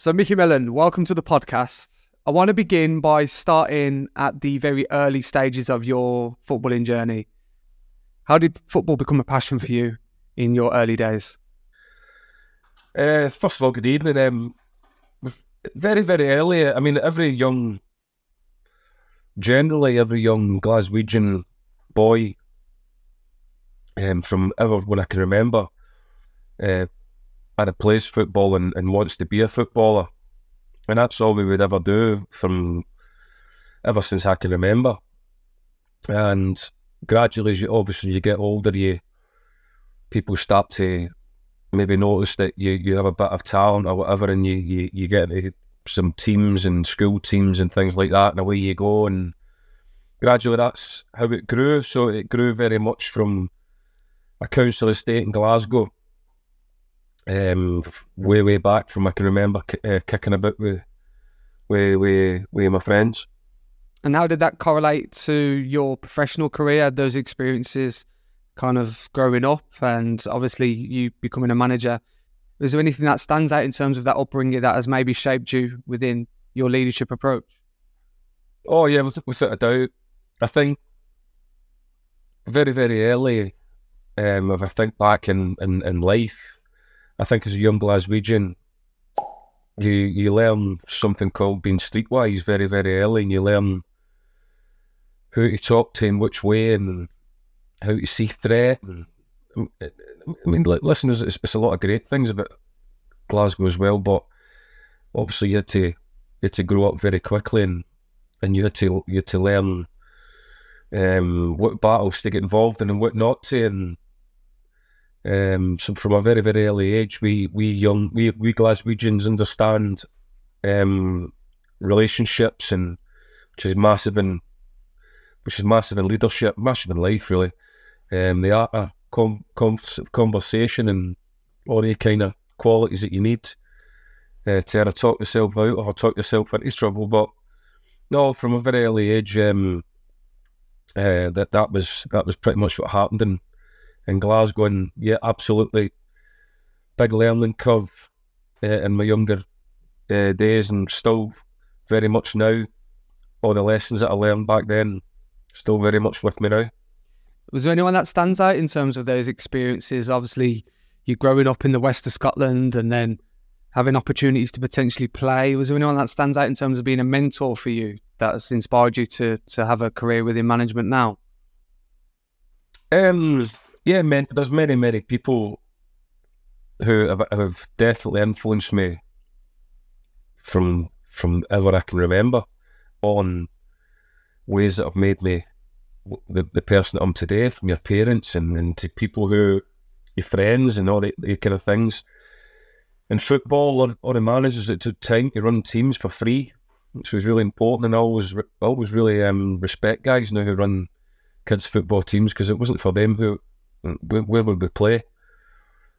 So, Micky Mellon, welcome to the podcast. I want to begin by starting at the very early stages of your footballing journey. How did football become a passion for you in your early days? Uh, first of all, good evening. Um, very, very early. I mean, every young, generally every young Glaswegian boy um, from ever when I can remember uh, either plays football and, and wants to be a footballer. And that's all we would ever do from ever since I can remember. And gradually, as you, obviously, you get older, you people start to maybe notice that you, you have a bit of talent or whatever, and you, you, you get into some teams and school teams and things like that, and away you go. And gradually, that's how it grew. So it grew very much from a council estate in Glasgow um, way way back from I can remember uh, kicking about with with with with my friends. And how did that correlate to your professional career? Those experiences, kind of growing up, and obviously you becoming a manager. Is there anything that stands out in terms of that upbringing that has maybe shaped you within your leadership approach? Oh yeah, without a doubt. I think very very early, um, if I think back in, in, in life, I think as a young Glaswegian, you you learn something called being streetwise very very early, and you learn who to talk to in which way and how to see threat. And, I mean, listen, it's, it's a lot of great things about Glasgow as well, but obviously you had to you had to grow up very quickly, and and you had to you had to learn um, what battles to get involved in and what not to, and um, so from a very very early age, we we young we we Glaswegians understand um, relationships and which is massive in which is massive in leadership, massive in life really. Um, the art of com- com- conversation and all the kind of qualities that you need uh, to either talk yourself out or talk yourself into trouble. But no, from a very early age, um, uh, that that was that was pretty much what happened, and in Glasgow. And yeah, absolutely big learning curve uh, in my younger uh, days, and still very much now. All the lessons that I learned back then, still very much with me now. Was there anyone that stands out in terms of those experiences? Obviously, you're growing up in the west of Scotland and then having opportunities to potentially play. Was there anyone that stands out in terms of being a mentor for you that has inspired you to to have a career within management now? Um, yeah, man, there's many, many people who have, have definitely influenced me from from ever I can remember on ways that have made me the, the person that I'm today, from your parents and, and to people who your friends and all the, the kind of things. In football, or, or the managers that took time to run teams for free, which was really important. And I always, always really um, respect guys now who run kids' football teams because it wasn't for them who where, where would we play?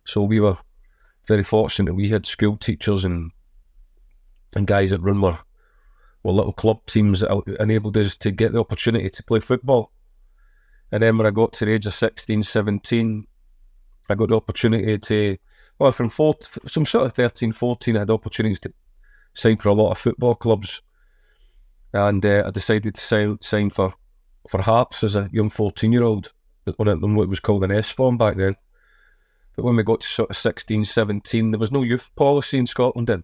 So we were very fortunate. that We had school teachers and and guys at run were, were little club teams that enabled us to get the opportunity to play football. And then when I got to the age of 16, 17, I got the opportunity to, well, from four, some sort of 13, 14, I had opportunities to sign for a lot of football clubs. And uh, I decided to sign, sign for, for Hearts as a young 14 year old on what was called an S form back then. But when we got to sort of 16, 17, there was no youth policy in Scotland then.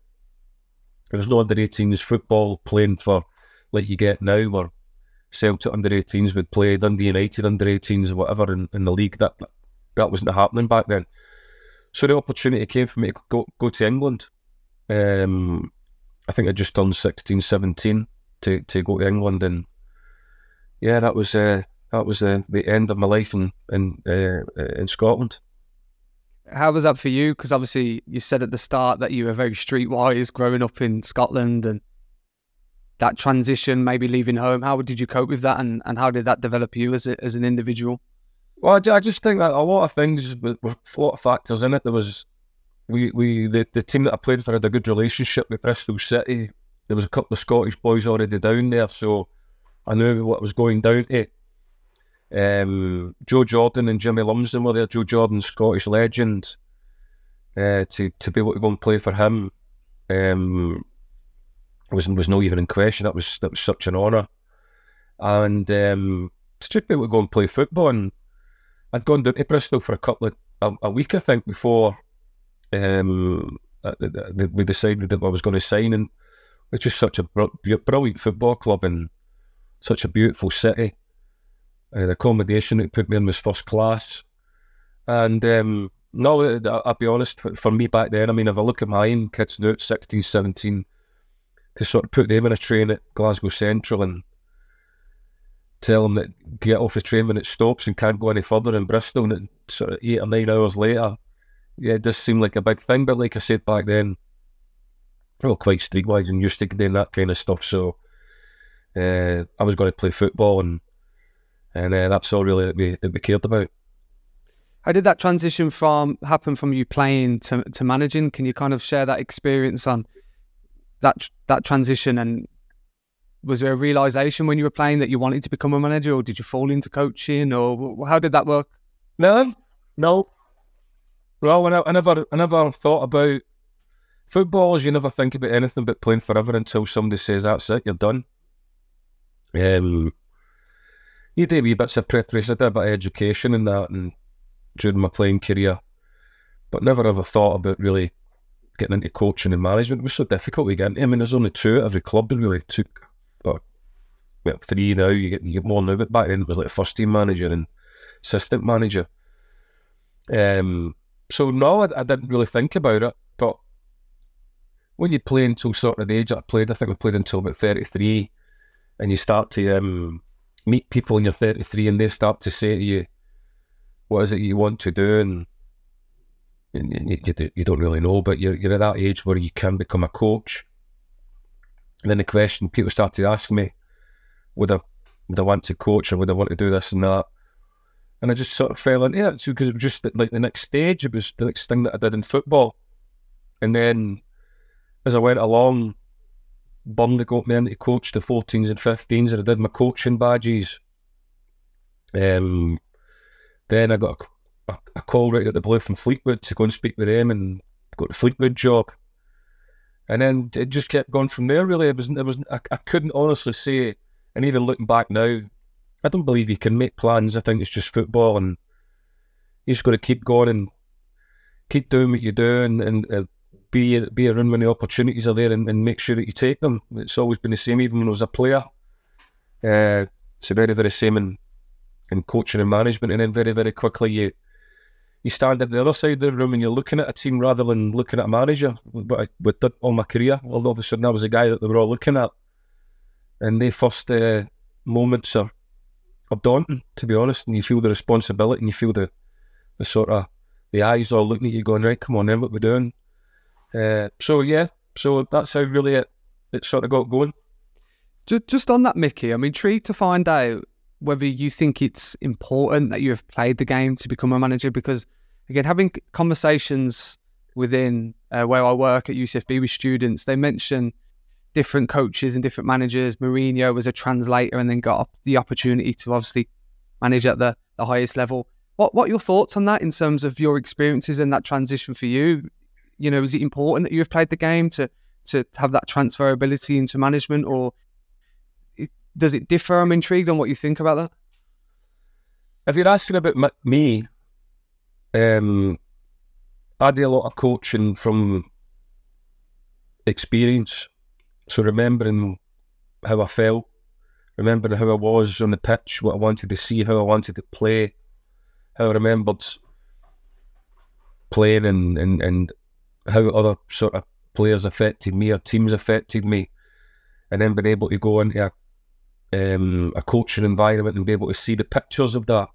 There was no under 18s football playing for like you get now, where Celtic under 18s would play Dundee United under 18s or whatever in, in the league. That that wasn't happening back then. So the opportunity came for me to go, go to England. Um, I think I just turned 16, 17 to, to go to England. And yeah, that was uh, that was the, the end of my life in in, uh, in Scotland. How was that for you? Because obviously you said at the start that you were very streetwise growing up in Scotland and that transition, maybe leaving home. How did you cope with that, and, and how did that develop you as a, as an individual? Well, I, I just think that a lot of things, with, a lot of factors in it. There was we we the, the team that I played for had a good relationship with Bristol City. There was a couple of Scottish boys already down there, so I knew what was going down to. Um, Joe Jordan and Jimmy Lumsden were there. Joe Jordan, Scottish legend. Uh, to to be able to go and play for him um, was was not even in question. That was that was such an honour, and um, to just be able to go and play football. And I'd gone down to Bristol for a couple of a, a week, I think, before um, uh, we decided that I was going to sign, and it's just such a brilliant football club and such a beautiful city. Uh, the accommodation it put me in was first class, and um, no, uh, I'll be honest, for me back then, I mean, if I look at my own kids now at 16, 17, to sort of put them in a train at Glasgow Central and tell them that get off the train when it stops and can't go any further in Bristol, and sort of eight or nine hours later, yeah, it does seem like a big thing. But like I said back then, well, quite streetwise and used to doing that kind of stuff. So uh, I was going to play football, and and uh, that's all really that we that we cared about. How did that transition from happen from you playing to to managing? Can you kind of share that experience on that that transition and was there a realization when you were playing that you wanted to become a manager or did you fall into coaching or how did that work no no well I, I never i never thought about footballers you never think about anything but playing forever until somebody says that's it you're done um you do wee bits of preparation I did a bit of education and that and during my playing career but never ever thought about really getting into coaching and management. It was so difficult to get into. I mean, there's only two at every club, really took well, three now. You get you get more now, but back then it was like first team manager and assistant manager. Um, so no, I, I didn't really think about it. But when you play until sort of the age I played, I think I played until about thirty three, and you start to um, meet people when you're thirty three, and they start to say to you, "What is it you want to do?" and you, you, you don't really know, but you're, you're at that age where you can become a coach. And then the question people started to ask me, would I, would I want to coach or would I want to do this and that? And I just sort of fell into it because it was just like the next stage. It was the next thing that I did in football. And then as I went along, Burnley got me into coach the 14s and 15s, and I did my coaching badges. Um, then I got a a, a call right at the blue from Fleetwood to go and speak with them and got the Fleetwood job. And then it just kept going from there. Really, it was it was I, I couldn't honestly say. And even looking back now, I don't believe you can make plans. I think it's just football, and you just got to keep going and keep doing what you do, and, and uh, be be around when the opportunities are there, and, and, make sure that you take them. It's always been the same, even when I was a player. Uh, it's very very same in in coaching and management, and then very very quickly you you stand at the other side of the room and you're looking at a team rather than looking at a manager. But I with all my career, all of a sudden I was a guy that they were all looking at, and the first uh, moments are are daunting, to be honest. And you feel the responsibility, and you feel the the sort of the eyes all looking at you, going, "Right, come on, then, what we're doing." Uh, so yeah, so that's how really it it sort of got going. Just on that, Micky, I'm intrigued to find out whether you think it's important that you have played the game to become a manager because again having conversations within uh, where I work at UCFB with students they mention different coaches and different managers. Mourinho was a translator and then got the opportunity to obviously manage at the, the highest level. What what are your thoughts on that in terms of your experiences and that transition for you you know is it important that you have played the game to to have that transferability into management or does it differ? I'm intrigued on what you think about that. If you're asking about me, um, I do a lot of coaching from experience. So remembering how I felt, remembering how I was on the pitch, what I wanted to see, how I wanted to play, how I remembered playing and, and, and how other sort of players affected me or teams affected me. And then being able to go into a um, a coaching environment and be able to see the pictures of that.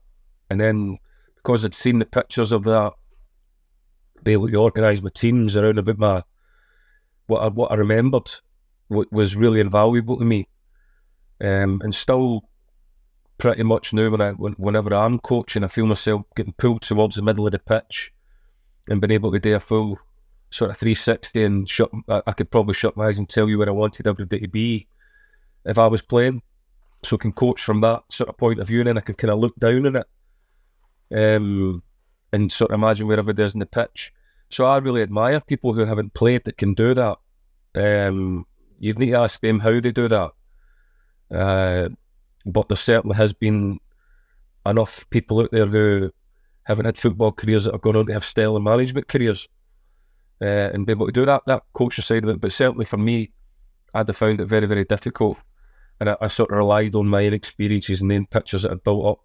And then because I'd seen the pictures of that, be able to organise my teams around about my what I, what I remembered what was really invaluable to me. Um, and still pretty much now when I whenever I'm coaching, I feel myself getting pulled towards the middle of the pitch and being able to do a full sort of 360 and shut, I, could probably shut my eyes and tell you where I wanted everybody to be if I was playing so I can coach from that sort of point of view, and then I can kind of look down on it um, and sort of imagine wherever it is in the pitch. So I really admire people who haven't played that can do that Um, you need to ask them how they do that. Uh, but there certainly has been enough people out there who haven't had football careers that have gone on to have stellar management careers uh, and be able to do that that coaching side of it. But certainly for me, I'd have found it very very difficult, and I, I sort of relied on my own experiences and the pictures that I'd built up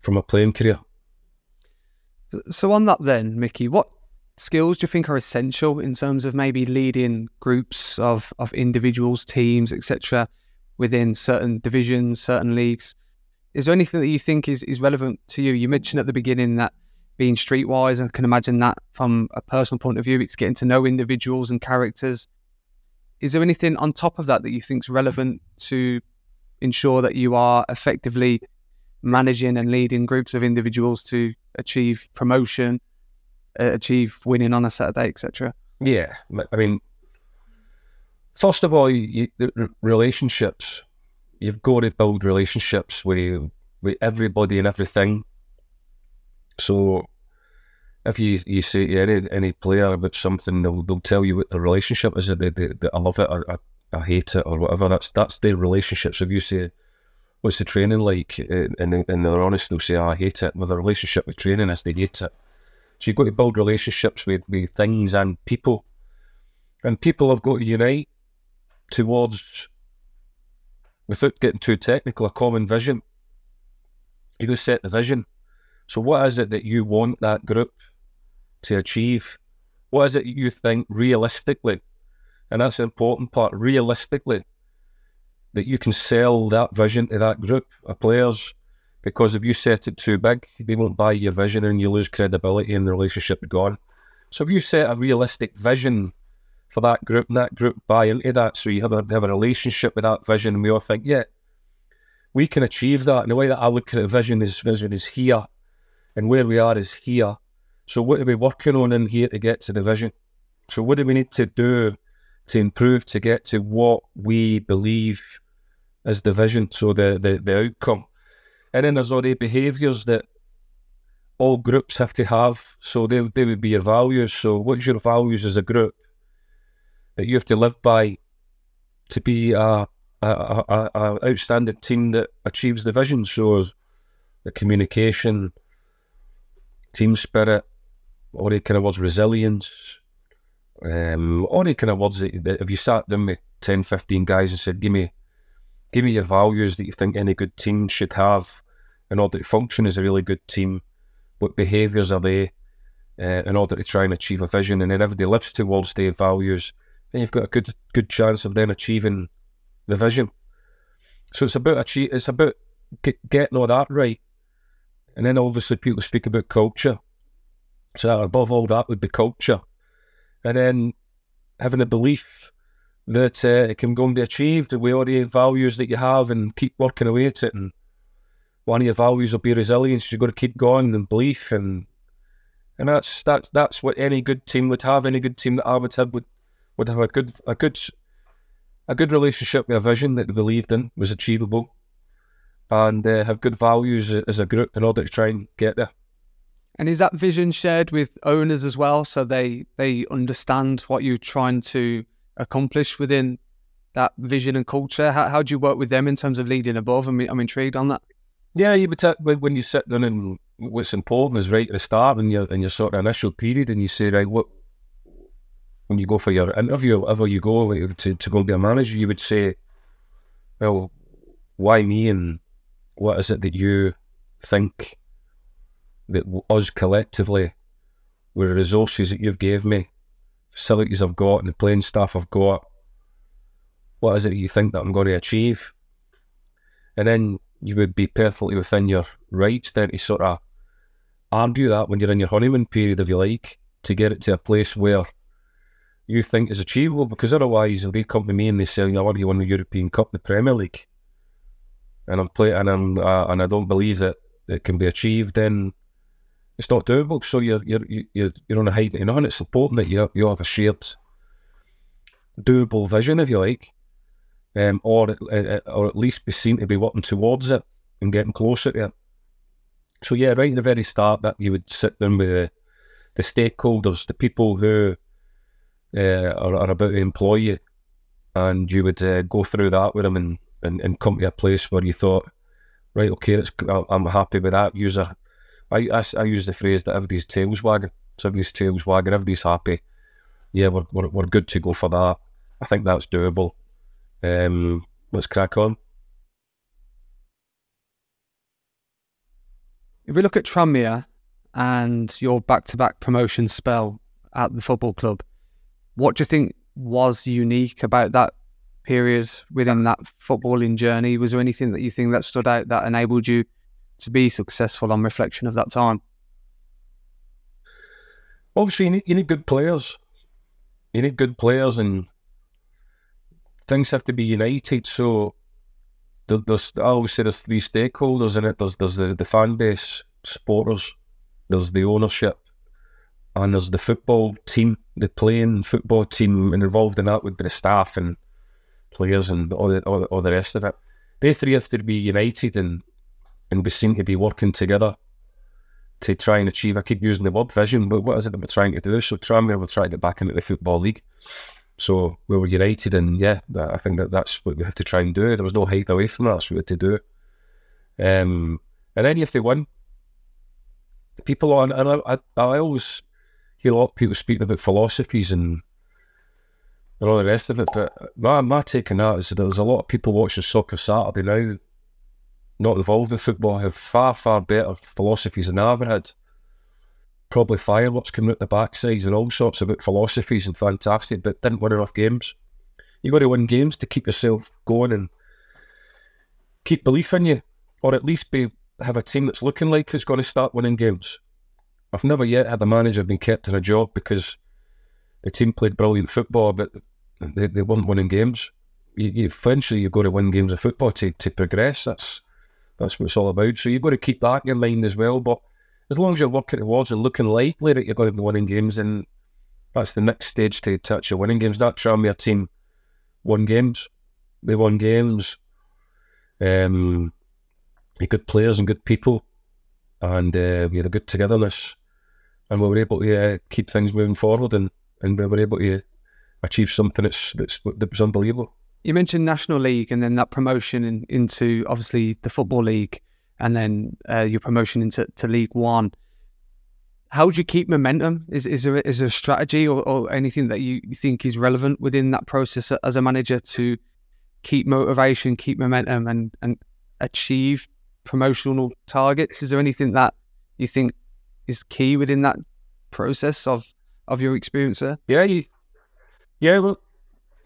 from a playing career. So on that then, Micky, what skills do you think are essential in terms of maybe leading groups of, of individuals, teams, etc., within certain divisions, certain leagues? Is there anything that you think is, is relevant to you? You mentioned at the beginning that being streetwise, I can imagine that from a personal point of view, it's getting to know individuals and characters. Is there anything on top of that that you think is relevant to ensure that you are effectively managing and leading groups of individuals to achieve promotion, uh, achieve winning on a Saturday, etc. Yeah, I mean, first of all, you, relationships. You've got to build relationships with with everybody and everything. So, if you, you say to any any player about something, they'll they'll tell you what the relationship is. They, they, they, I love it, or I, I hate it, or whatever. That's that's their relationship. So if you say what's the training like? And, and they're honest, they'll say, oh, I hate it. Well, the relationship with training is they hate it. So you've got to build relationships with, with things and people. And people have got to unite towards, without getting too technical, a common vision. You go set the vision. So what is it that you want that group to achieve? What is it you think realistically? And that's the important part, realistically that you can sell that vision to that group of players. Because if you set it too big, they won't buy your vision and you lose credibility and the relationship is gone. So if you set a realistic vision for that group and that group buy into that, so you have a, have a relationship with that vision and we all think, yeah, we can achieve that. And the way that I look at a vision is vision is here and where we are is here. So what are we working on in here to get to the vision? So what do we need to do to improve to get to what we believe is the vision, so the, the, the outcome. And then there's all the behaviours that all groups have to have. So they, they would be your values. So what's your values as a group that you have to live by to be a, a, a, a outstanding team that achieves the vision? So the communication, team spirit, or the kind of words, resilience, um, all the kind of words that, if you sat down with 10, 15 guys and said, give me give me your values that you think any good team should have in order to function as a really good team. What behaviours are they uh, in order to try and achieve a vision? And then everybody lives towards their values, then you've got a good good chance of then achieving the vision. So it's about achieve, it's about get, getting all that right, and then obviously people speak about culture. So above all that would be culture, and then having a belief that uh, it can go and be achieved with all the values that you have and keep working away at it. And one of your values will be resilience. You've got to keep going and belief and and that's that's that's what any good team would have. Any good team that I would have would would have a good a good a good relationship with a vision that they believed in was achievable, and uh, have good values as a group in order to try and get there. And is that vision shared with owners as well, so they they understand what you're trying to accomplish within that vision and culture? How, how do you work with them in terms of leading above? I'm, I'm intrigued on that. Yeah, you would t- when you sit down and what's important is right at the start and your in your sort of initial period, and you say right, what when you go for your interview, whatever you go to to go and be a manager, you would say, well, why me, and what is it that you think that us collectively, with the resources that you've gave me, facilities I've got and the playing staff I've got, what is it you think that I'm going to achieve? And then you would be perfectly within your rights then to sort of argue that when you're in your honeymoon period, if you like, to get it to a place where you think is achievable. Because otherwise, if they come to me and they say, oh, "I want to win the European Cup, the Premier League," and I'm playing, and I'm uh, and I don't believe that it can be achieved, then it's not doable. So you're you're you're you're on a hiding you know, and it's important that you you have a shared doable vision, if you like, um, or uh, or at least be seen to be working towards it and getting closer to it. So yeah, right at the very start, that you would sit down with the, the stakeholders, the people who uh, are, are about to employ you, and you would uh, go through that with them and, and, and come to a place where you thought, right, okay, I'm happy with that. User, I, I, I use the phrase that everybody's tails wagging. So everybody's tails wagging, everybody's happy. Yeah, we're, we're, we're good to go for that. I think that's doable. Um, let's crack on. If we look at Tranmere and your back-to-back promotion spell at the football club, what do you think was unique about that period within that footballing journey? Was there anything that you think that stood out that enabled you to be successful on reflection of that time? Obviously, you need, you need good players. You need good players, and things have to be united. So there's I always say there's three stakeholders in it. There's there's the, the fan base, supporters, there's the ownership, and there's the football team, the playing football team, and involved in that would be the staff and players and all the all, all the rest of it. They three have to be united and and be seen to be working together to try and achieve. I keep using the word vision, but what is it that we're trying to do? So Tranmere will try to get back into the football league. So we were united, and yeah, I think that that's what we have to try and do. There was no hide away from that. That's what we had to do. Um, and then have to win. People on, and I, I, I always hear a lot of people speaking about philosophies and and all the rest of it. But my, my take on that is that there's a lot of people watching soccer Saturday now, not involved in football, have far, far better philosophies than I've ever had probably fireworks coming out the backsides and all sorts of philosophies and fantastic, but didn't win enough games. You got to win games to keep yourself going and keep belief in you, or at least be have a team that's looking like it's going to start winning games. I've never yet had a manager been kept in a job because the team played brilliant football, but they, they weren't winning games. You, you, eventually, you've got to win games of football to, to progress. That's that's what it's all about. So you've got to keep that in mind as well. But as long as you're working towards and looking likely that you're going to be winning games, and that's the next stage to touch your winning games. That Tranmere team won games. They won games. Um, good players and good people, and uh, we had a good togetherness, and we were able to uh, keep things moving forward, and, and we were able to achieve something that's, that's that was unbelievable. You mentioned National League, and then that promotion in, into obviously the Football League and then uh, your promotion into to League One. How would you keep momentum? Is is there is there a strategy or, or anything that you think is relevant within that process as a manager to keep motivation, keep momentum, and and achieve promotional targets? Is there anything that you think is key within that process of of your experience there? Yeah, you, yeah. Well,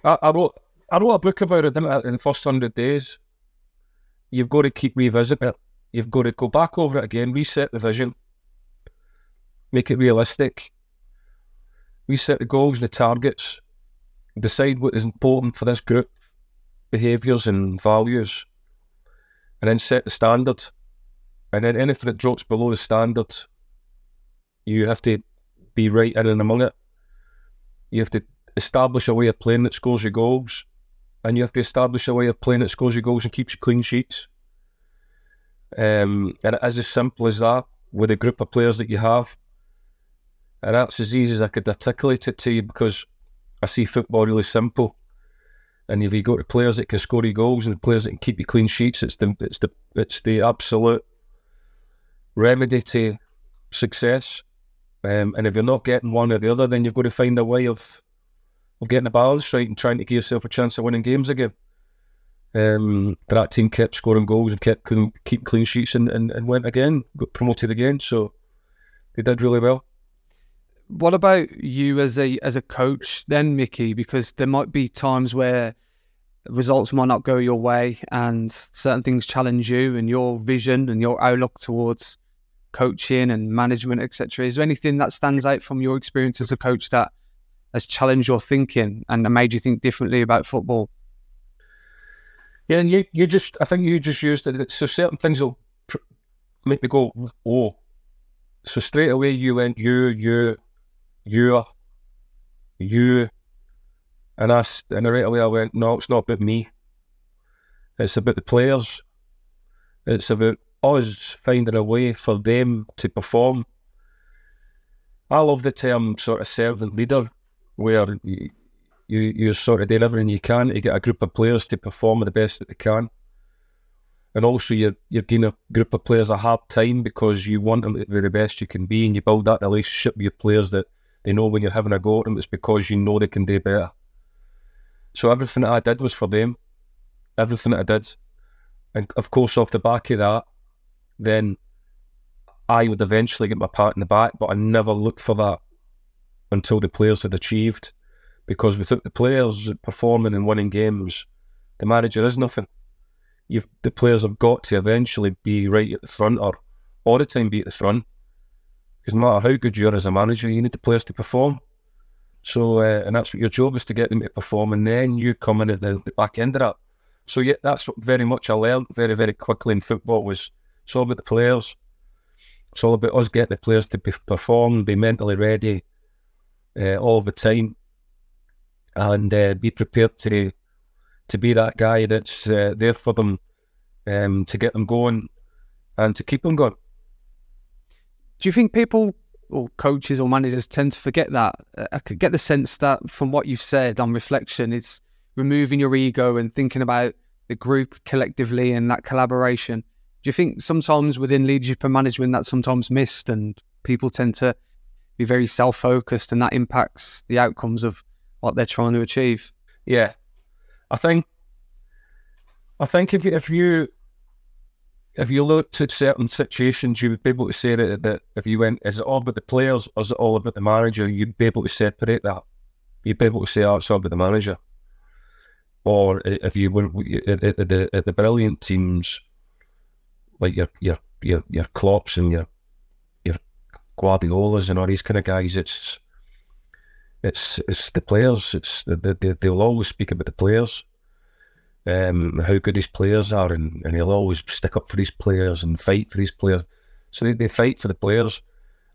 I, I wrote I wrote a book about it in the first hundred days. You've got to keep revisiting it. You've got to go back over it again, reset the vision, make it realistic, reset the goals and the targets, decide what is important for this group, behaviours and values, and then set the standard. And then anything that drops below the standard, you have to be right in and among it. You have to establish a way of playing that scores your goals, and you have to establish a way of playing that scores your goals and keeps you clean sheets. Um, and it is as simple as that with a group of players that you have. And that's as easy as I could articulate it to you because I see football really simple. And if you go to players that can score you goals and players that can keep you clean sheets, it's the it's the it's the absolute remedy to success. Um, and if you're not getting one or the other, then you've got to find a way of of getting the balance right and trying to give yourself a chance of winning games again. Um, but that team kept scoring goals and kept keep clean sheets and, and, and went again, got promoted again. So they did really well. What about you as a as a coach then, Micky? Because there might be times where results might not go your way and certain things challenge you and your vision and your outlook towards coaching and management, etc. Is there anything that stands out from your experience as a coach that has challenged your thinking and made you think differently about football? Yeah, and you, you just, I think you just used it. So certain things will pr- make me go, oh. So straight away you went, you, you, you, you. And I, and right away I went, no, it's not about me. It's about the players. It's about us finding a way for them to perform. I love the term sort of servant leader where you, you sort of doing everything you can to get a group of players to perform the best that they can. And also, you're, you're giving a group of players a hard time because you want them to be the best you can be, and you build that relationship with your players that they know when you're having a go at them, it's because you know they can do better. So everything that I did was for them. Everything that I did. And of course, off the back of that, then I would eventually get my part in the back, but I never looked for that until the players had achieved. Because without the players performing and winning games, the manager is nothing. You've the players have got to eventually be right at the front or all the time be at the front. Because no matter how good you are as a manager, you need the players to perform. So, uh, and that's what your job is to get them to perform, and then you come in at the, the back end of that. So, yeah, that's what very much I learned very, very quickly in football was it's all about the players. It's all about us getting the players to be, perform, be mentally ready uh, all the time, and uh, be prepared to to be that guy that's uh, there for them, um, to get them going, and to keep them going. Do you think people or coaches or managers tend to forget that? I could get the sense that from what you've said on reflection, it's removing your ego and thinking about the group collectively and that collaboration. Do you think sometimes within leadership and management that's sometimes missed and people tend to be very self focused and that impacts the outcomes of what they're trying to achieve? Yeah. I think I think if you, if you if you looked at certain situations, you would be able to say that, that if you went, is it all about the players or is it all about the manager? You'd be able to separate that. You'd be able to say, oh, it's all about the manager. Or if you went at, the, at the brilliant teams, like your your your your Klopps and your Guardiolas and all these kind of guys, it's it's it's the players. It's the, the, they'll always speak about the players um, how good his players are, and, and he'll always stick up for his players and fight for his players. So they, they fight for the players.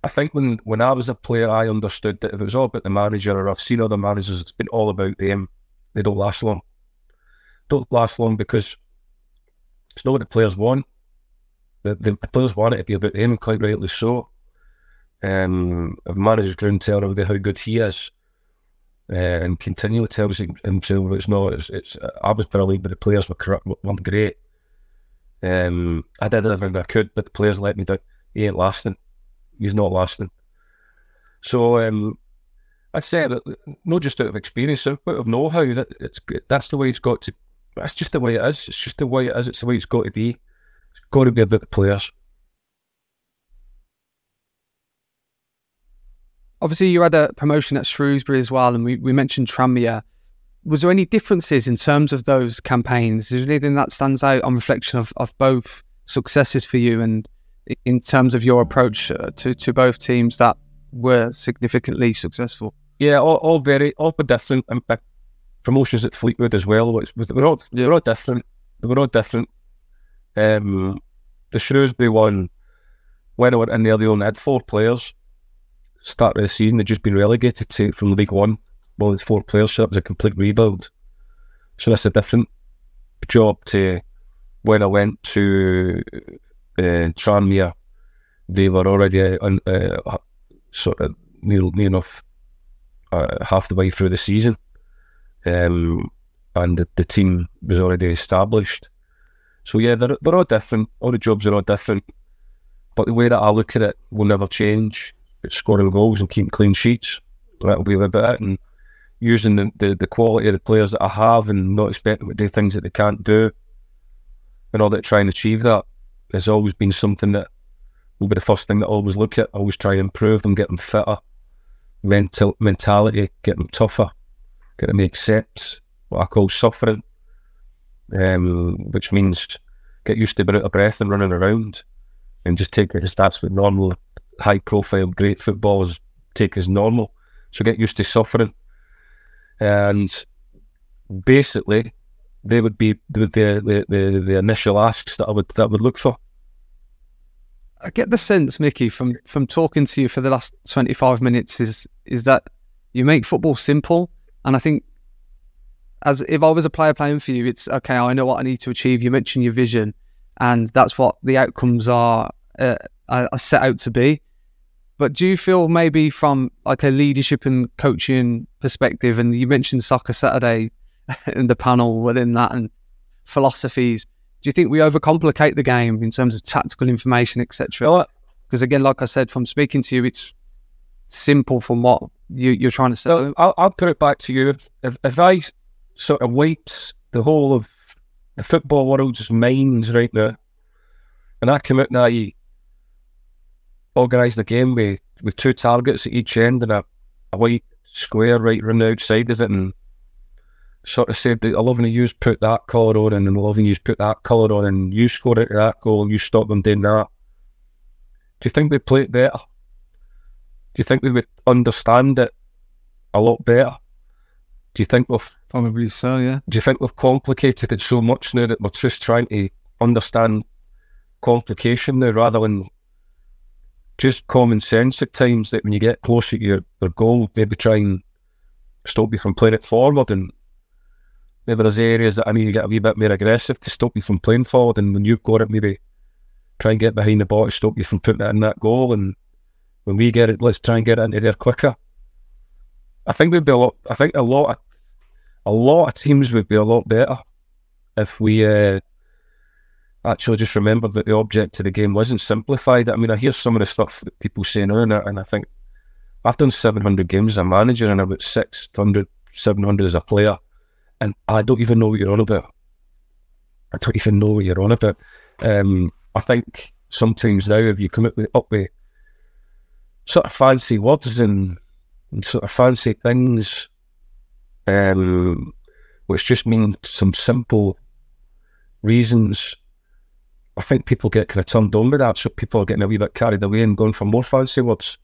I think when, when I was a player, I understood that if it was all about the manager, or I've seen other managers, it's been all about them. They don't last long. Don't last long because it's not what the players want. The, the, the players want it to be about them, quite rightly so. Um, manager's going to tell everybody how good he is, uh, and continually tells himself it's not. It's, it's I was brilliant, but the players were corrupt, weren't great. Um, I did everything I could, but the players let me down. He ain't lasting. He's not lasting. So um, I'd say that not just out of experience, out of know-how. That it's that's the way it's got to. That's just the way it is. It's just the way it is. It's the way it's got to be. It's got to be about the players. Obviously, you had a promotion at Shrewsbury as well, and we, we mentioned Tranmere. Was there any differences in terms of those campaigns? Is there anything that stands out on reflection of, of both successes for you and in terms of your approach uh, to, to both teams that were significantly successful? Yeah, all, all very, all different. And promotions at Fleetwood as well, which was, were all, they were all different. They were all different. Um, the Shrewsbury one, when I went in there, they only had four players start of the season, they'd just been relegated to from League One. Well, it's four players, so it was a complete rebuild. So that's a different job to when I went to uh, Tranmere. They were already uh, uh, sort of near, near enough uh, half the way through the season, um, and the, the, team was already established. So yeah, they're they're all different. All the jobs are all different, but the way that I look at it will never change scoring goals and keeping clean sheets. That'll be about it. And using the, the, the, quality of the players that I have and not expecting to do things that they can't do in order to try and achieve that has always been something that will be the first thing that I always look at. I always try and improve them, get them fitter, mental mentality, get them tougher, get them to accept what I call suffering, um, which means get used to being out of breath and running around and just take it as that's what normal high profile, great footballers take as normal. So get used to suffering. And basically, they would be the, the, the, the initial asks that I would that I would look for. I get the sense, Micky, from from talking to you for the last twenty five minutes, is is that you make football simple, and I think as if I was a player playing for you, it's okay. I know what I need to achieve. You mentioned your vision, and that's what the outcomes are uh, are set out to be. But do you feel maybe from like a leadership and coaching perspective, and you mentioned Soccer Saturday in the panel within that and philosophies, do you think we overcomplicate the game in terms of tactical information, etc.? Because again, like I said, from speaking to you, it's simple from what you, are trying to say. So I'll, I'll, put it back to you. If, if I sort of wiped the whole of the football world's minds right now, and I come out and I organise the game with, with two targets at each end and a, a white square right around the outside of it, and sort of said that 11 of you put that colour on and 11 of you put that colour on and you score it that goal and you stop them doing that. Do you think we'd play it better? Do you think we would understand it a lot better? Do you think we've probably so? Yeah. Do you think we've complicated it so much now that we're just trying to understand complication now rather than just common sense at times that when you get closer to your, your goal, maybe try and stop you from playing it forward and maybe there's areas that I need to get a wee bit more aggressive to stop you from playing forward and when you've got it maybe try and get behind the ball to stop you from putting it in that goal and when we get it, let's try and get it into there quicker. I think we'd be a lot. I think a lot of a lot of teams would be a lot better if we uh, actually just remembered that the object of the game wasn't simplified. I mean, I hear some of the stuff that people say now, and I, and I think I've done 700 games as a manager and about 600, 700 as a player, and I don't even know what you're on about. I don't even know what you're on about. Um, I think sometimes now, if you come up with, up with sort of fancy words and, and sort of fancy things, um, which just mean some simple reasons. I think people get kind of turned on by that, so people are getting a wee bit carried away and going for more fancy words.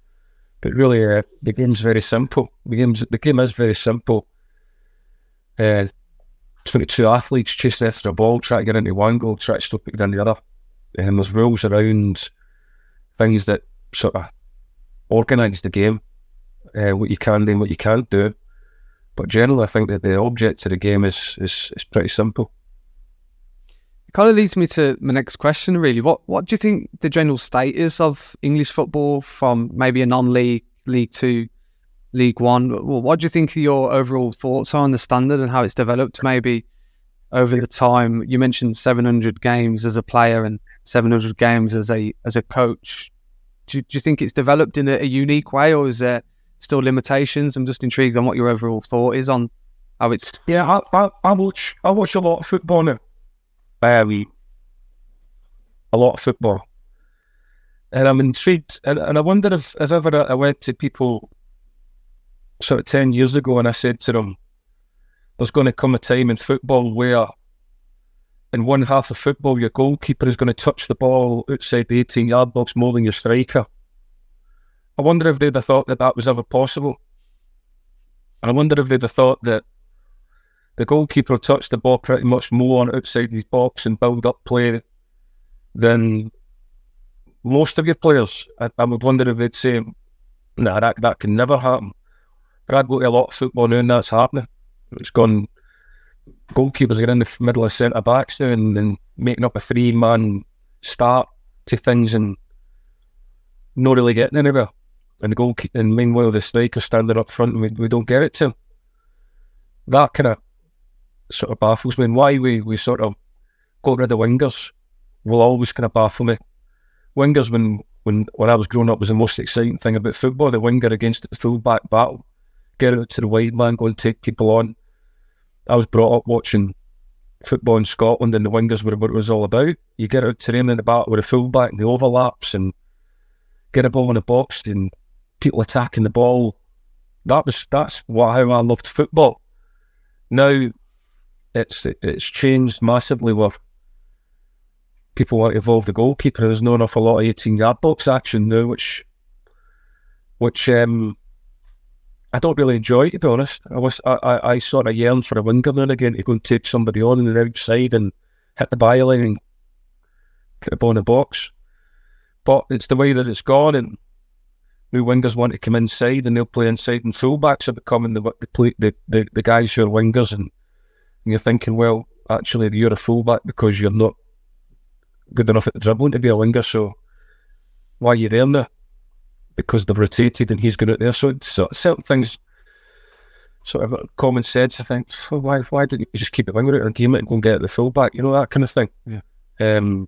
But really, uh, the game's very simple. The game's the game is very simple. Uh, 22 athletes chase after a ball, try to get into one goal, try to stop it in the other. And there's rules around things that sort of organise the game, uh, what you can do and what you can't do. But generally, I think that the object of the game is is, is pretty simple. It kind of leads me to my next question. Really, what what do you think the general state is of English football from maybe a non-league, League Two, League One? What do you think your overall thoughts are on the standard and how it's developed? Maybe over the time you mentioned 700 games as a player and 700 games as a as a coach do, do you think it's developed in a, a, unique way, or is there still limitations? I'm just intrigued on what your overall thought is on how it's. Yeah, I, I, I watch I watch a lot of football now. Very, a lot of football, and I'm intrigued. And, and I wonder if, if ever I went to people sort of ten years ago, and I said to them, "There's going to come a time in football where." in one half of football, your goalkeeper is going to touch the ball outside the 18 yard box more than your striker. I wonder if they'd have thought that that was ever possible. And I wonder if they'd have thought that the goalkeeper touched the ball pretty much more on outside his box and build up play than most of your players. I, I would wonder if they'd say, nah, that, that can never happen. But I'd go to a lot of football now and that's happening. It's gone goalkeepers are in the middle of centre backs now and, and making up a three man start to things and not really getting anywhere. And the goal and meanwhile the striker standing up front and we, we don't get it to him. That kind of sort of baffles me. And why we, we sort of got rid of the wingers will always kind of baffle me. Wingers when when when I was growing up was the most exciting thing about football, the winger against the fullback battle. Get out to the wide man, go and take people on I was brought up watching football in Scotland and the wingers were what it was all about. You get out to them in the back with a fullback and the overlaps and get a ball in the box and people attacking the ball. That was that's what how I loved football. Now it's it's changed massively where people want to evolve the goalkeeper. There's not enough a lot of eighteen yard box action now, which which um I don't really enjoy to be honest. I was I, I, I sort of yearn for a winger and again to go and take somebody on in the outside and hit the byline and put the ball in the box. But it's the way that it's gone, and new wingers want to come inside and they'll play inside, and fullbacks are becoming the the the, the, the guys who are wingers, and, and you're thinking, well, actually, you're a fullback because you're not good enough at the dribbling to be a winger, so why are you there now? because they've rotated and he's going out there. So of certain things, sort of common sense. I think well, why why didn't you just keep it winger out and game it and go and get the fullback? You know that kind of thing. Yeah. Um,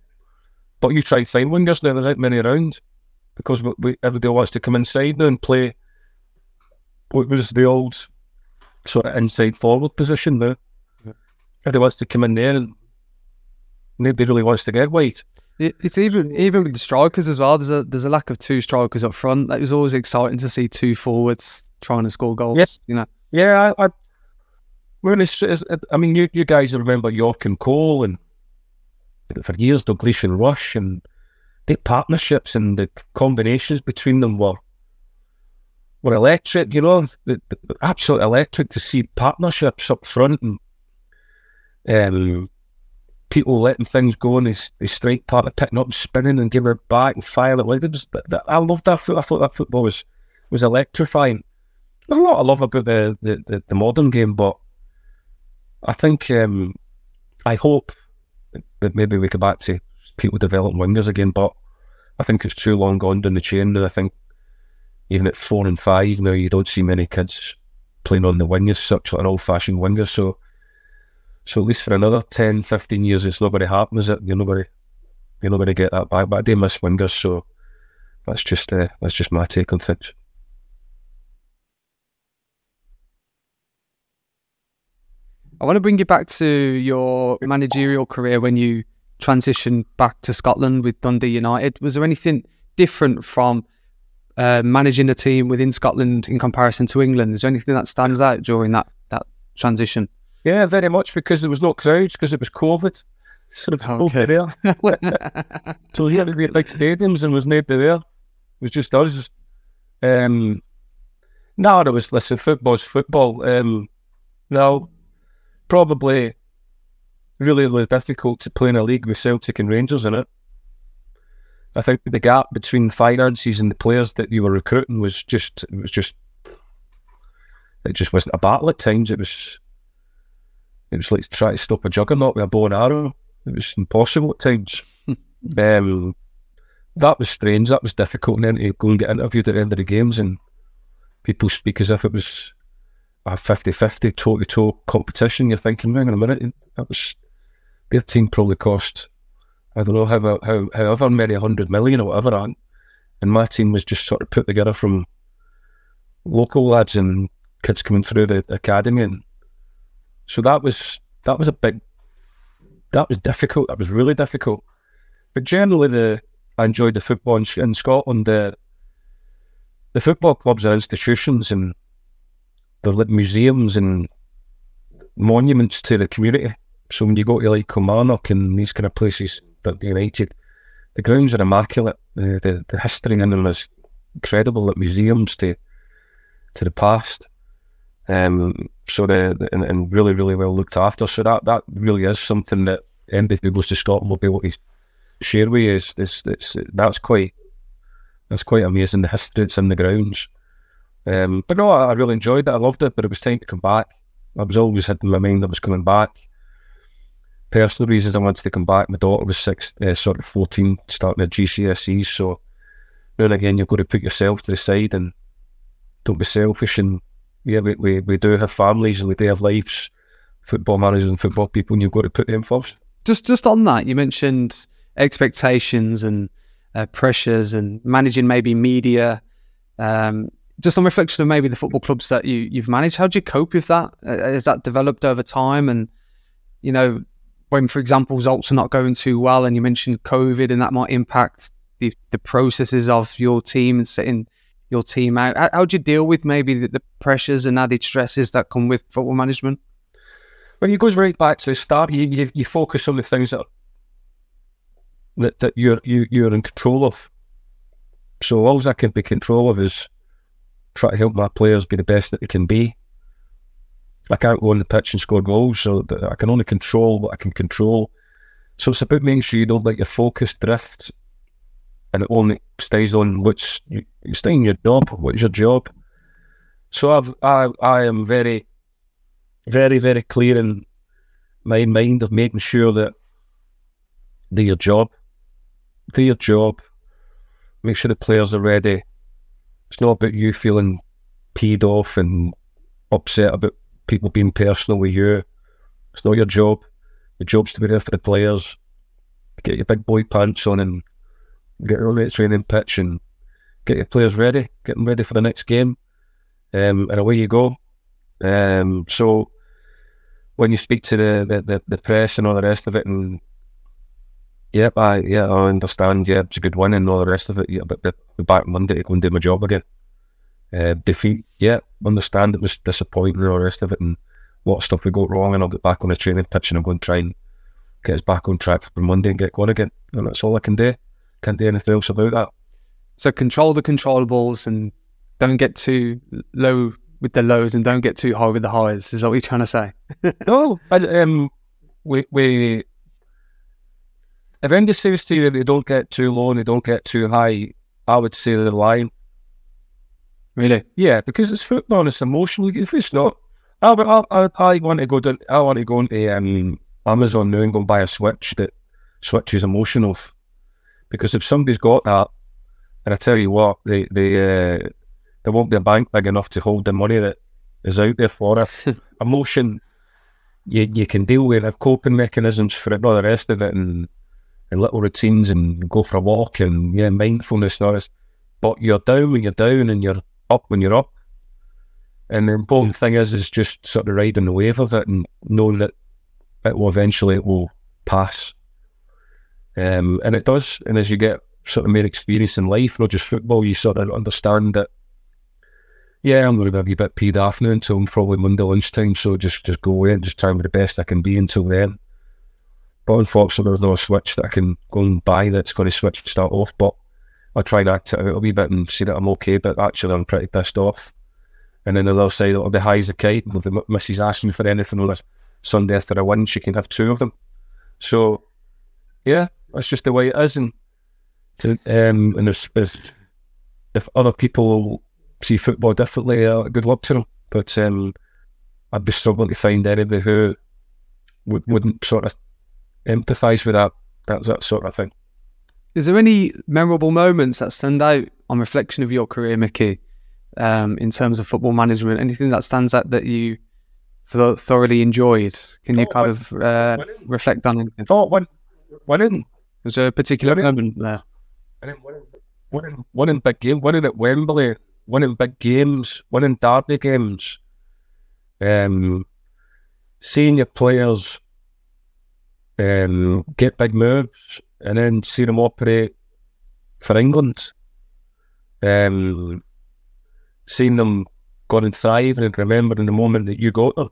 but you try to find wingers now. There aren't many around because we, we, everybody wants to come inside now and play what was the old sort of inside forward position now. Yeah. Everybody wants to come in there and nobody really wants to get wide. It's even even with the strikers as well. There's a there's a lack of two strikers up front. It was always exciting to see two forwards trying to score goals. Yes. You know, Yeah, I, I really, I mean, you, you guys remember Yorke and Cole and for years Dalglish and Rush and the partnerships and the combinations between them were were electric. You know, the, the, absolute electric to see partnerships up front and um, people letting things go and they, they strike part, of picking up, and spinning and giving it back and firing it. Like, it was, that, I loved that. foot- I thought that football was was electrifying. There's a lot I love about the, the, the, the modern game, but I think um, I hope that maybe we go back to people developing wingers again. But I think it's too long gone down the chain. And I think even at four and five now, you don't see many kids playing on the wing as such, an old fashioned winger. So, so at least for another 10, 15 years, it's not going to happen, is it? You're not going to, you're not going to get that back. But I do miss wingers, so that's just uh, that's just my take on things. I want to bring you back to your managerial career when you transitioned back to Scotland with Dundee United. Was there anything different from uh, managing a team within Scotland in comparison to England? Is there anything that stands out during that that transition? Yeah, very much because there was no crowds because it was COVID. So it was Okay. there. So he had to be at big stadiums and was nobody there. It was just us. Um, no, it was listen, football's football. Um, no, probably really, really difficult to play in a league with Celtic and Rangers in it. I think the gap between the finances and the players that you were recruiting was just it was just it just wasn't a battle at times. It was it was like trying to stop a juggernaut with a bow and arrow. It was impossible at times. um, that was strange. That was difficult. And then to go and get interviewed at the end of the games and people speak as if it was a 50-50 toe-to-toe competition. You're thinking, hang on a minute, that was their team probably cost I don't know how, how however many hundred million or whatever, and and my team was just sort of put together from local lads and kids coming through the academy, and so that was that was a big that was difficult. That was really difficult. But generally, the I enjoyed the football in, Scotland. The the football clubs are institutions, and they're like museums and monuments to the community. So when you go to like Kilmarnock and these kind of places, that the United, the grounds are immaculate. The, the the history in them is incredible. Like museums to to the past. Um, so and, and really really well looked after. So that that really is something that anybody who goes to Scotland will be able to share with you. Is is that's quite that's quite amazing. The history that's in the grounds. Um, but no, I, I really enjoyed it. I loved it. But it was time to come back. I was always had in my mind I was coming back personal reasons I wanted to come back. My daughter was six, uh, sort of 14, starting her GCSEs. So now and again, you've got to put yourself to the side and don't be selfish. And yeah, we, we, we do have families and we do have lives, football managers and football people, and you've got to put them first. Just just on that, you mentioned expectations and uh, pressures and managing maybe media. Um, just on reflection of maybe the football clubs that you you've managed, how do you cope with that? Uh, has that developed over time? And you know, when, for example, results are not going too well, and you mentioned COVID, and that might impact the, the processes of your team and setting your team out. How, how do you deal with maybe the, the pressures and added stresses that come with football management? When you goes right back to the start, you, you, you focus on the things that that, that you're you, you're in control of. So all I can be control of is try to help my players be the best that they can be. I can't go on the pitch and score goals, so I can only control what I can control. So it's about making sure you don't let your focus drift, and it only stays on what's you, stay in your job. What's your job? So I've I I am very, very very clear in my mind of making sure that do your job, do your job, make sure the players are ready, It's not about you feeling peed off and upset about people being personal with you. It's not your job. Your job's to be there for the players. Get your big boy pants on and get on the training pitch and get your players ready, get them ready for the next game. Um, and away you go. Um, so when you speak to the, the, the, the, press and all the rest of it, and yep, I yeah, I understand. Yeah, it's a good win and all the rest of it. Yeah, but be back Monday to go and do my job again. Uh, defeat, yeah, understand it was disappointing and all the rest of it, and what stuff we got wrong, and I'll get back on the training pitch and I'm going to try and get us back on track for Monday and get going again. And that's all I can do. Can't do anything else about that. So control the controllables and don't get too low with the lows and don't get too high with the highs. Is that what you're trying to say? no, I, um, we we if says to you they don't get too low and they don't get too high, I would say the line. Really? Yeah, because it's football and it's emotional. If it's not, I, I, I, I want to go down. I want to go into um, Amazon now and go and buy a Switch that switches emotional. Because if somebody's got that, and I tell you what, they they uh, there won't be a bank big enough to hold the money that is out there for it. Emotion, you you can deal with, have coping mechanisms for it, and all the rest of it, and and little routines, and go for a walk, and yeah, mindfulness, and all this. But you're down when you're down, and you're up when you're up. And the important thing is, is just sort of riding the wave of it and knowing that it will eventually it will pass. Um, and it does. And as you get sort of more experience in life, not just football, you sort of understand that yeah, I'm going to be a bit peed off now until probably Monday lunchtime. So just just go in, just try and be the best I can be until then. But unfortunately, there's no switch that I can go and buy that's going to switch start off. But I'll try and act it out a wee bit and see that I'm okay. But actually, I'm pretty pissed off. And then the other side, it'll be high as a kite. If the missus asks me for anything on this Sunday after a win, she can have two of them. So, yeah, that's just the way it is. And um, and if, if, if other people see football differently, uh, good luck to them. But um, I'd be struggling to find anybody who would, wouldn't sort of empathise with that, that that sort of thing. Is there any memorable moments that stand out on reflection of your career, Micky, um, in terms of football management? Anything that stands out that you th- thoroughly enjoyed? Can you kind of uh, reflect on anything? Thought when, winning. Was there a particular winning, moment there? Winning, winning, winning big game, winning at Wembley winning big games, winning derby games, um, seeing your players um, get big moves and then see them operate for England. Um, seeing them go and thrive and remembering the moment that you got them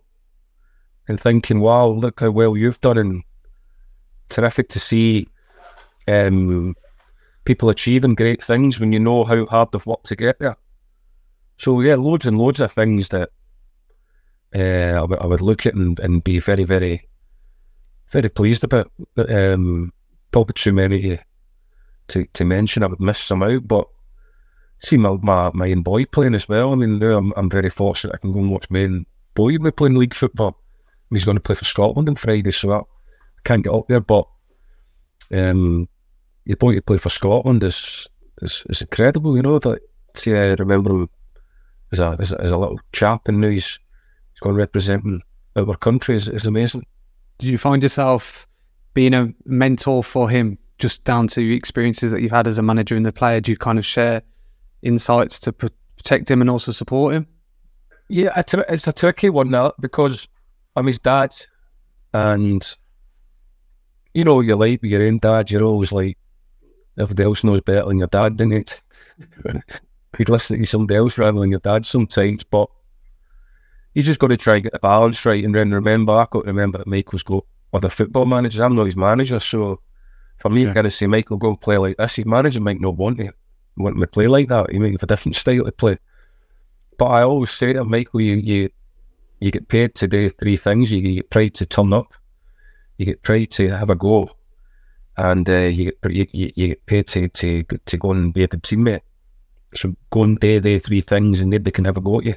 and thinking, wow, look how well you've done and terrific to see um, people achieving great things when you know how hard they've worked to get there. So yeah, loads and loads of things that uh, I, w- I would look at and, and be very, very, very pleased about. Um, probably too many to, to mention. I would miss some out, but see my my, my own boy playing as well. I mean, I'm, I'm very fortunate I can go and watch my own boy playing league football. He's going to play for Scotland on Friday, so I can't get up there. But um, your boy to play for Scotland is is, is incredible. You know, that see, I remember him as a, as a, as a little chap, and now he's, he's going representing our country is, is amazing. Did you find yourself being a mentor for him just down to experiences that you've had as a manager and the player? Do you kind of share insights to protect him and also support him? Yeah, it's a tricky one now because I'm his dad, and you know, you're like your own dad, you're always like, everybody else knows better than your dad, didn't it? you'd listen to somebody else rather than your dad sometimes, but you just got to try and get the balance right. And then remember, I got to remember that Michael's got other football managers. I'm not his manager, so for me, yeah. I got to say, Michael, go and play like this. His manager might not want to want him to play like that. He might have a different style to play. But I always say to Michael, you you you get paid to do three things. You, you get paid to turn up, you get paid to have a go, and uh, you get you, you, get paid to, to to go and be a good teammate. So go and do the three things and nobody can have a go at you.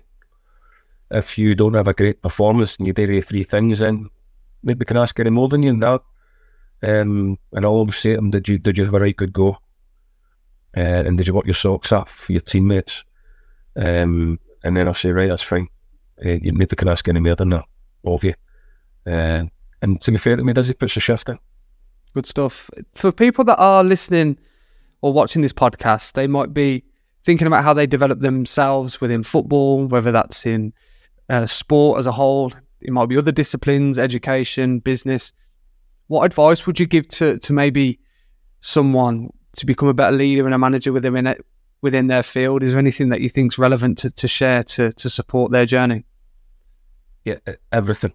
If you don't have a great performance and you do the three things, then maybe can ask any more than you and that. Um, and I always say to them, did you did you have a right good go? Uh, and did you work your socks off for your teammates? Um, and then I'll say, right, that's fine. Uh, you maybe can ask any more than that of you. Uh, and to be fair to me, does he puts a shift in? Good stuff. For people that are listening or watching this podcast, they might be thinking about how they develop themselves within football, whether that's in uh, sport as a whole, it might be other disciplines, education, business. What advice would you give to to maybe someone to become a better leader and a manager within it, within their field? Is there anything that you think is relevant to, to share to to support their journey? Yeah, everything.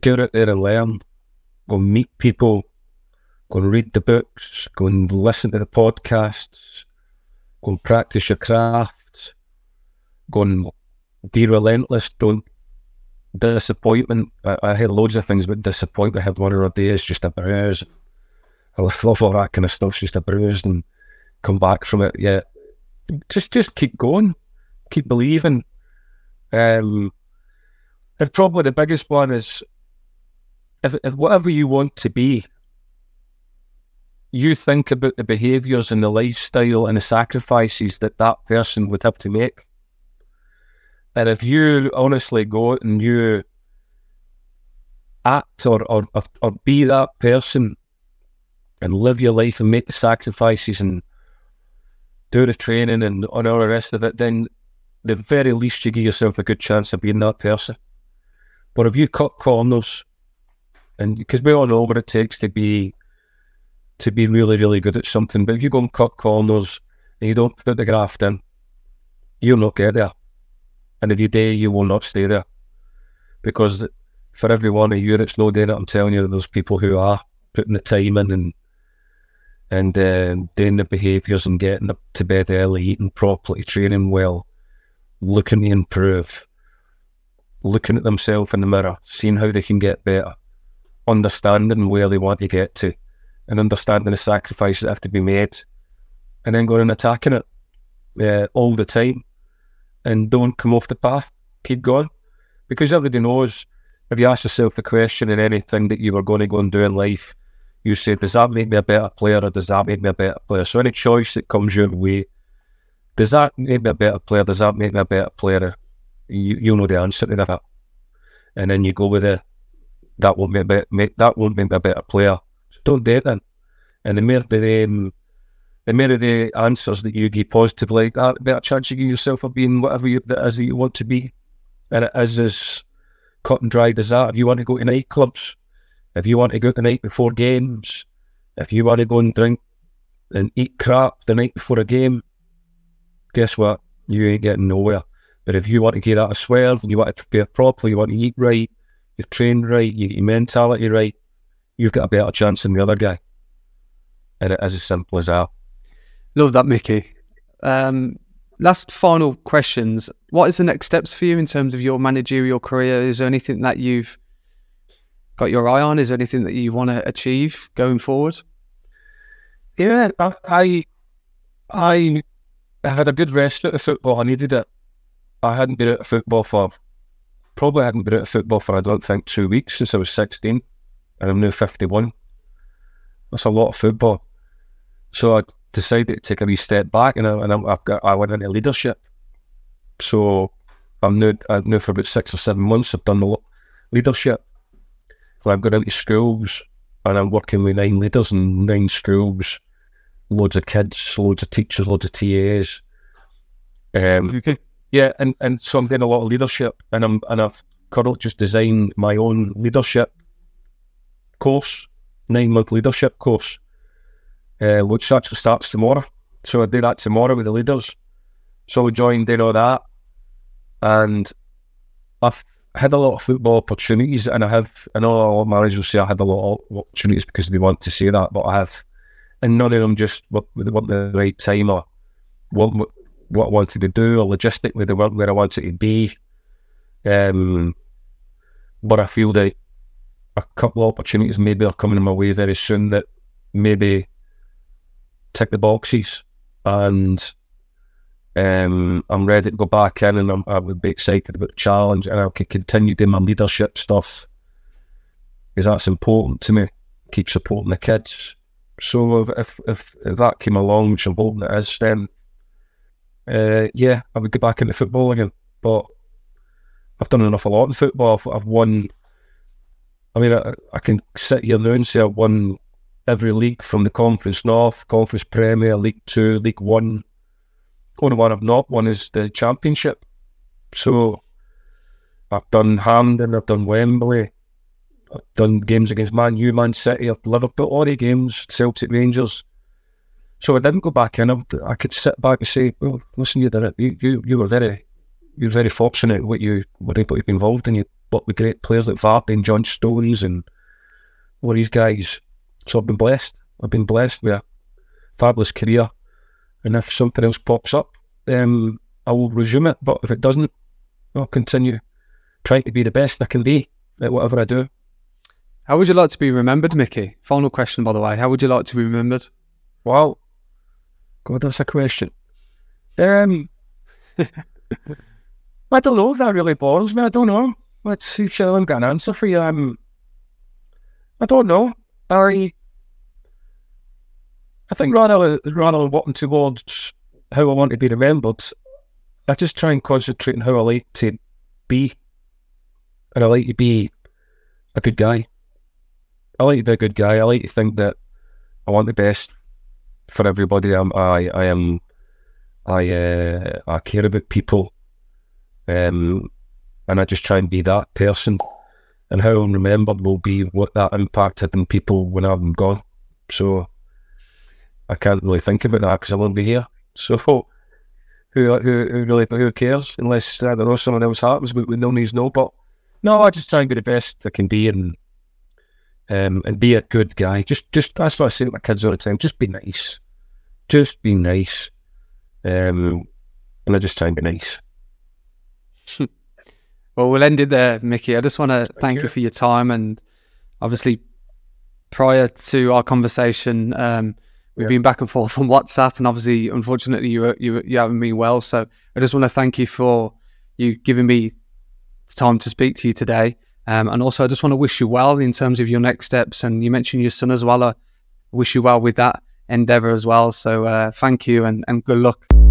Get out there and learn. Go meet people. Go and read the books. Go and listen to the podcasts. Go and practice your craft. Go and be relentless. Don't disappointment. I, I loads of things about disappointment. I had one or other day. It's just a bruise. I love all that kind of stuff. It's just a bruise and come back from it. Yeah, just just keep going, keep believing. Um, and probably the biggest one is if, if whatever you want to be, you think about the behaviours and the lifestyle and the sacrifices that that person would have to make. And if you honestly go and you act or, or, or be that person and live your life and make the sacrifices and do the training and, and all the rest of it, then the very least you give yourself a good chance of being that person. But if you cut corners, and because we all know what it takes to be to be really, really good at something, but if you go and cut corners and you don't put the graft in, you'll not get there. And if you do, you will not stay there. Because for every one of you that's not doing it, I'm telling you, there's people who are putting the time in and and um, doing the behaviours and getting up to bed early, eating properly, training well, looking to improve, looking at themselves in the mirror, seeing how they can get better, understanding where they want to get to, and understanding the sacrifices that have to be made, and then going and attacking it uh, all the time and don't come off the path. Keep going. Because everybody knows if you ask yourself the question in anything that you were going to go and do in life, you say, does that make me a better player or does that make me a better player? So any choice that comes your way, does that make me a better player? Does that make me a better player? You, you know the answer to that. And then you go with it. That won't make, me, that won't make me a better player. Don't do it then. And the more the um, the more the answers that you give positively, that, the better chance you give yourself of being whatever you, that is that you want to be. And it is as cut and dried as that. If you want to go to nightclubs, if you want to go the night before games, if you want to go and drink and eat crap the night before a game, guess what? You ain't getting nowhere. But if you want to get out of swerve and you want to prepare properly, you want to eat right, you've trained right, you get your mentality right, you've got a better chance than the other guy. And it is as simple as that. Love that, Micky. Um, last final questions. What is the next steps for you in terms of your managerial career? Is there anything that you've got your eye on? Is there anything that you want to achieve going forward? Yeah, I, I, I had a good rest at of football. I needed it. I hadn't been at football for probably hadn't been at football for I don't think two weeks since I was sixteen, and I'm now fifty one. That's a lot of football. So I decided to take a wee step back, and, I, and I've got I went into leadership. So I'm now I've now for about six or seven months. I've done a the leadership. So I've gone into schools, and I'm working with nine leaders in nine schools, loads of kids, loads of teachers, loads of TAs. Um, okay. Yeah, and, and so I'm getting a lot of leadership, and I'm and I've currently just designed my own leadership course, nine month leadership course uh, which actually starts tomorrow. So I do that tomorrow with the leaders. So I joined in all that. And I've had a lot of football opportunities, and I have, I know a lot of managers say I had a lot of opportunities because they want to say that, but I have, and none of them just want the right time or what, what I wanted to do, or logistically they weren't where I wanted to be. Um, but I feel that a couple of opportunities maybe are coming in my way very soon that maybe tick the boxes, and um, I'm ready to go back in, and I'm, I would be excited about the challenge, and I can continue doing my leadership stuff because that's important to me. Keep supporting the kids. So if, if, if that came along, which I'm hoping it is, then uh, yeah, I would go back into football again. But I've done enough a lot in football. I've, I've won. I mean, I, I, can sit here now and say I've won every league from the Conference North, Conference Premier, League Two, League One. Only one I've not won is the Championship. So I've done Hampden, I've done Wembley, I've done games against Man U, Man City, Liverpool, all the games, Celtic Rangers. So I didn't go back in. I, I could sit back and say, "Well, listen, you. You, you, you were very, you were very fortunate what you were able to be involved in. You worked with great players like Vardy and John Stones and all these guys. So I've been blessed. I've been blessed with a fabulous career. And if something else pops up, um, I will resume it. But if it doesn't, I'll continue trying to be the best I can be at whatever I do. How would you like to be remembered, Micky? Final question, by the way. How would you like to be remembered? Wow, God, that's a question. Um, I don't know if that really bores me. I don't know. Let's see if I'm an answer for you. Um, I don't know. I I think rather rather walking towards how I want to be remembered, I just try and concentrate on how I like to be. And I like to be a good guy. I like to be a good guy. I like to think that I want the best for everybody. I'm, I I am I uh, I care about people, um, and I just try and be that person. And how I'm remembered will be what that impacted on people when I'm gone. So I can't really think about that because I won't be here. So who who, who really who cares unless I don't know someone else happens, but we no need to know. But no, I just try and be the best I can be and um, and be a good guy. Just, just that's what I say to my kids all the time. Just be nice. Just be nice. Um, and I just try and be nice. well, we'll end it there, Micky. I just want to thank, thank you. you. for your time and obviously prior to our conversation, um, we've yeah. been back and forth on WhatsApp, and obviously, unfortunately, you you you haven't been well. So I just want to thank you for you giving me the time to speak to you today. Um, and also, I just want to wish you well in terms of your next steps. And you mentioned your son as well. I wish you well with that endeavor as well. So uh, thank you and, and good luck.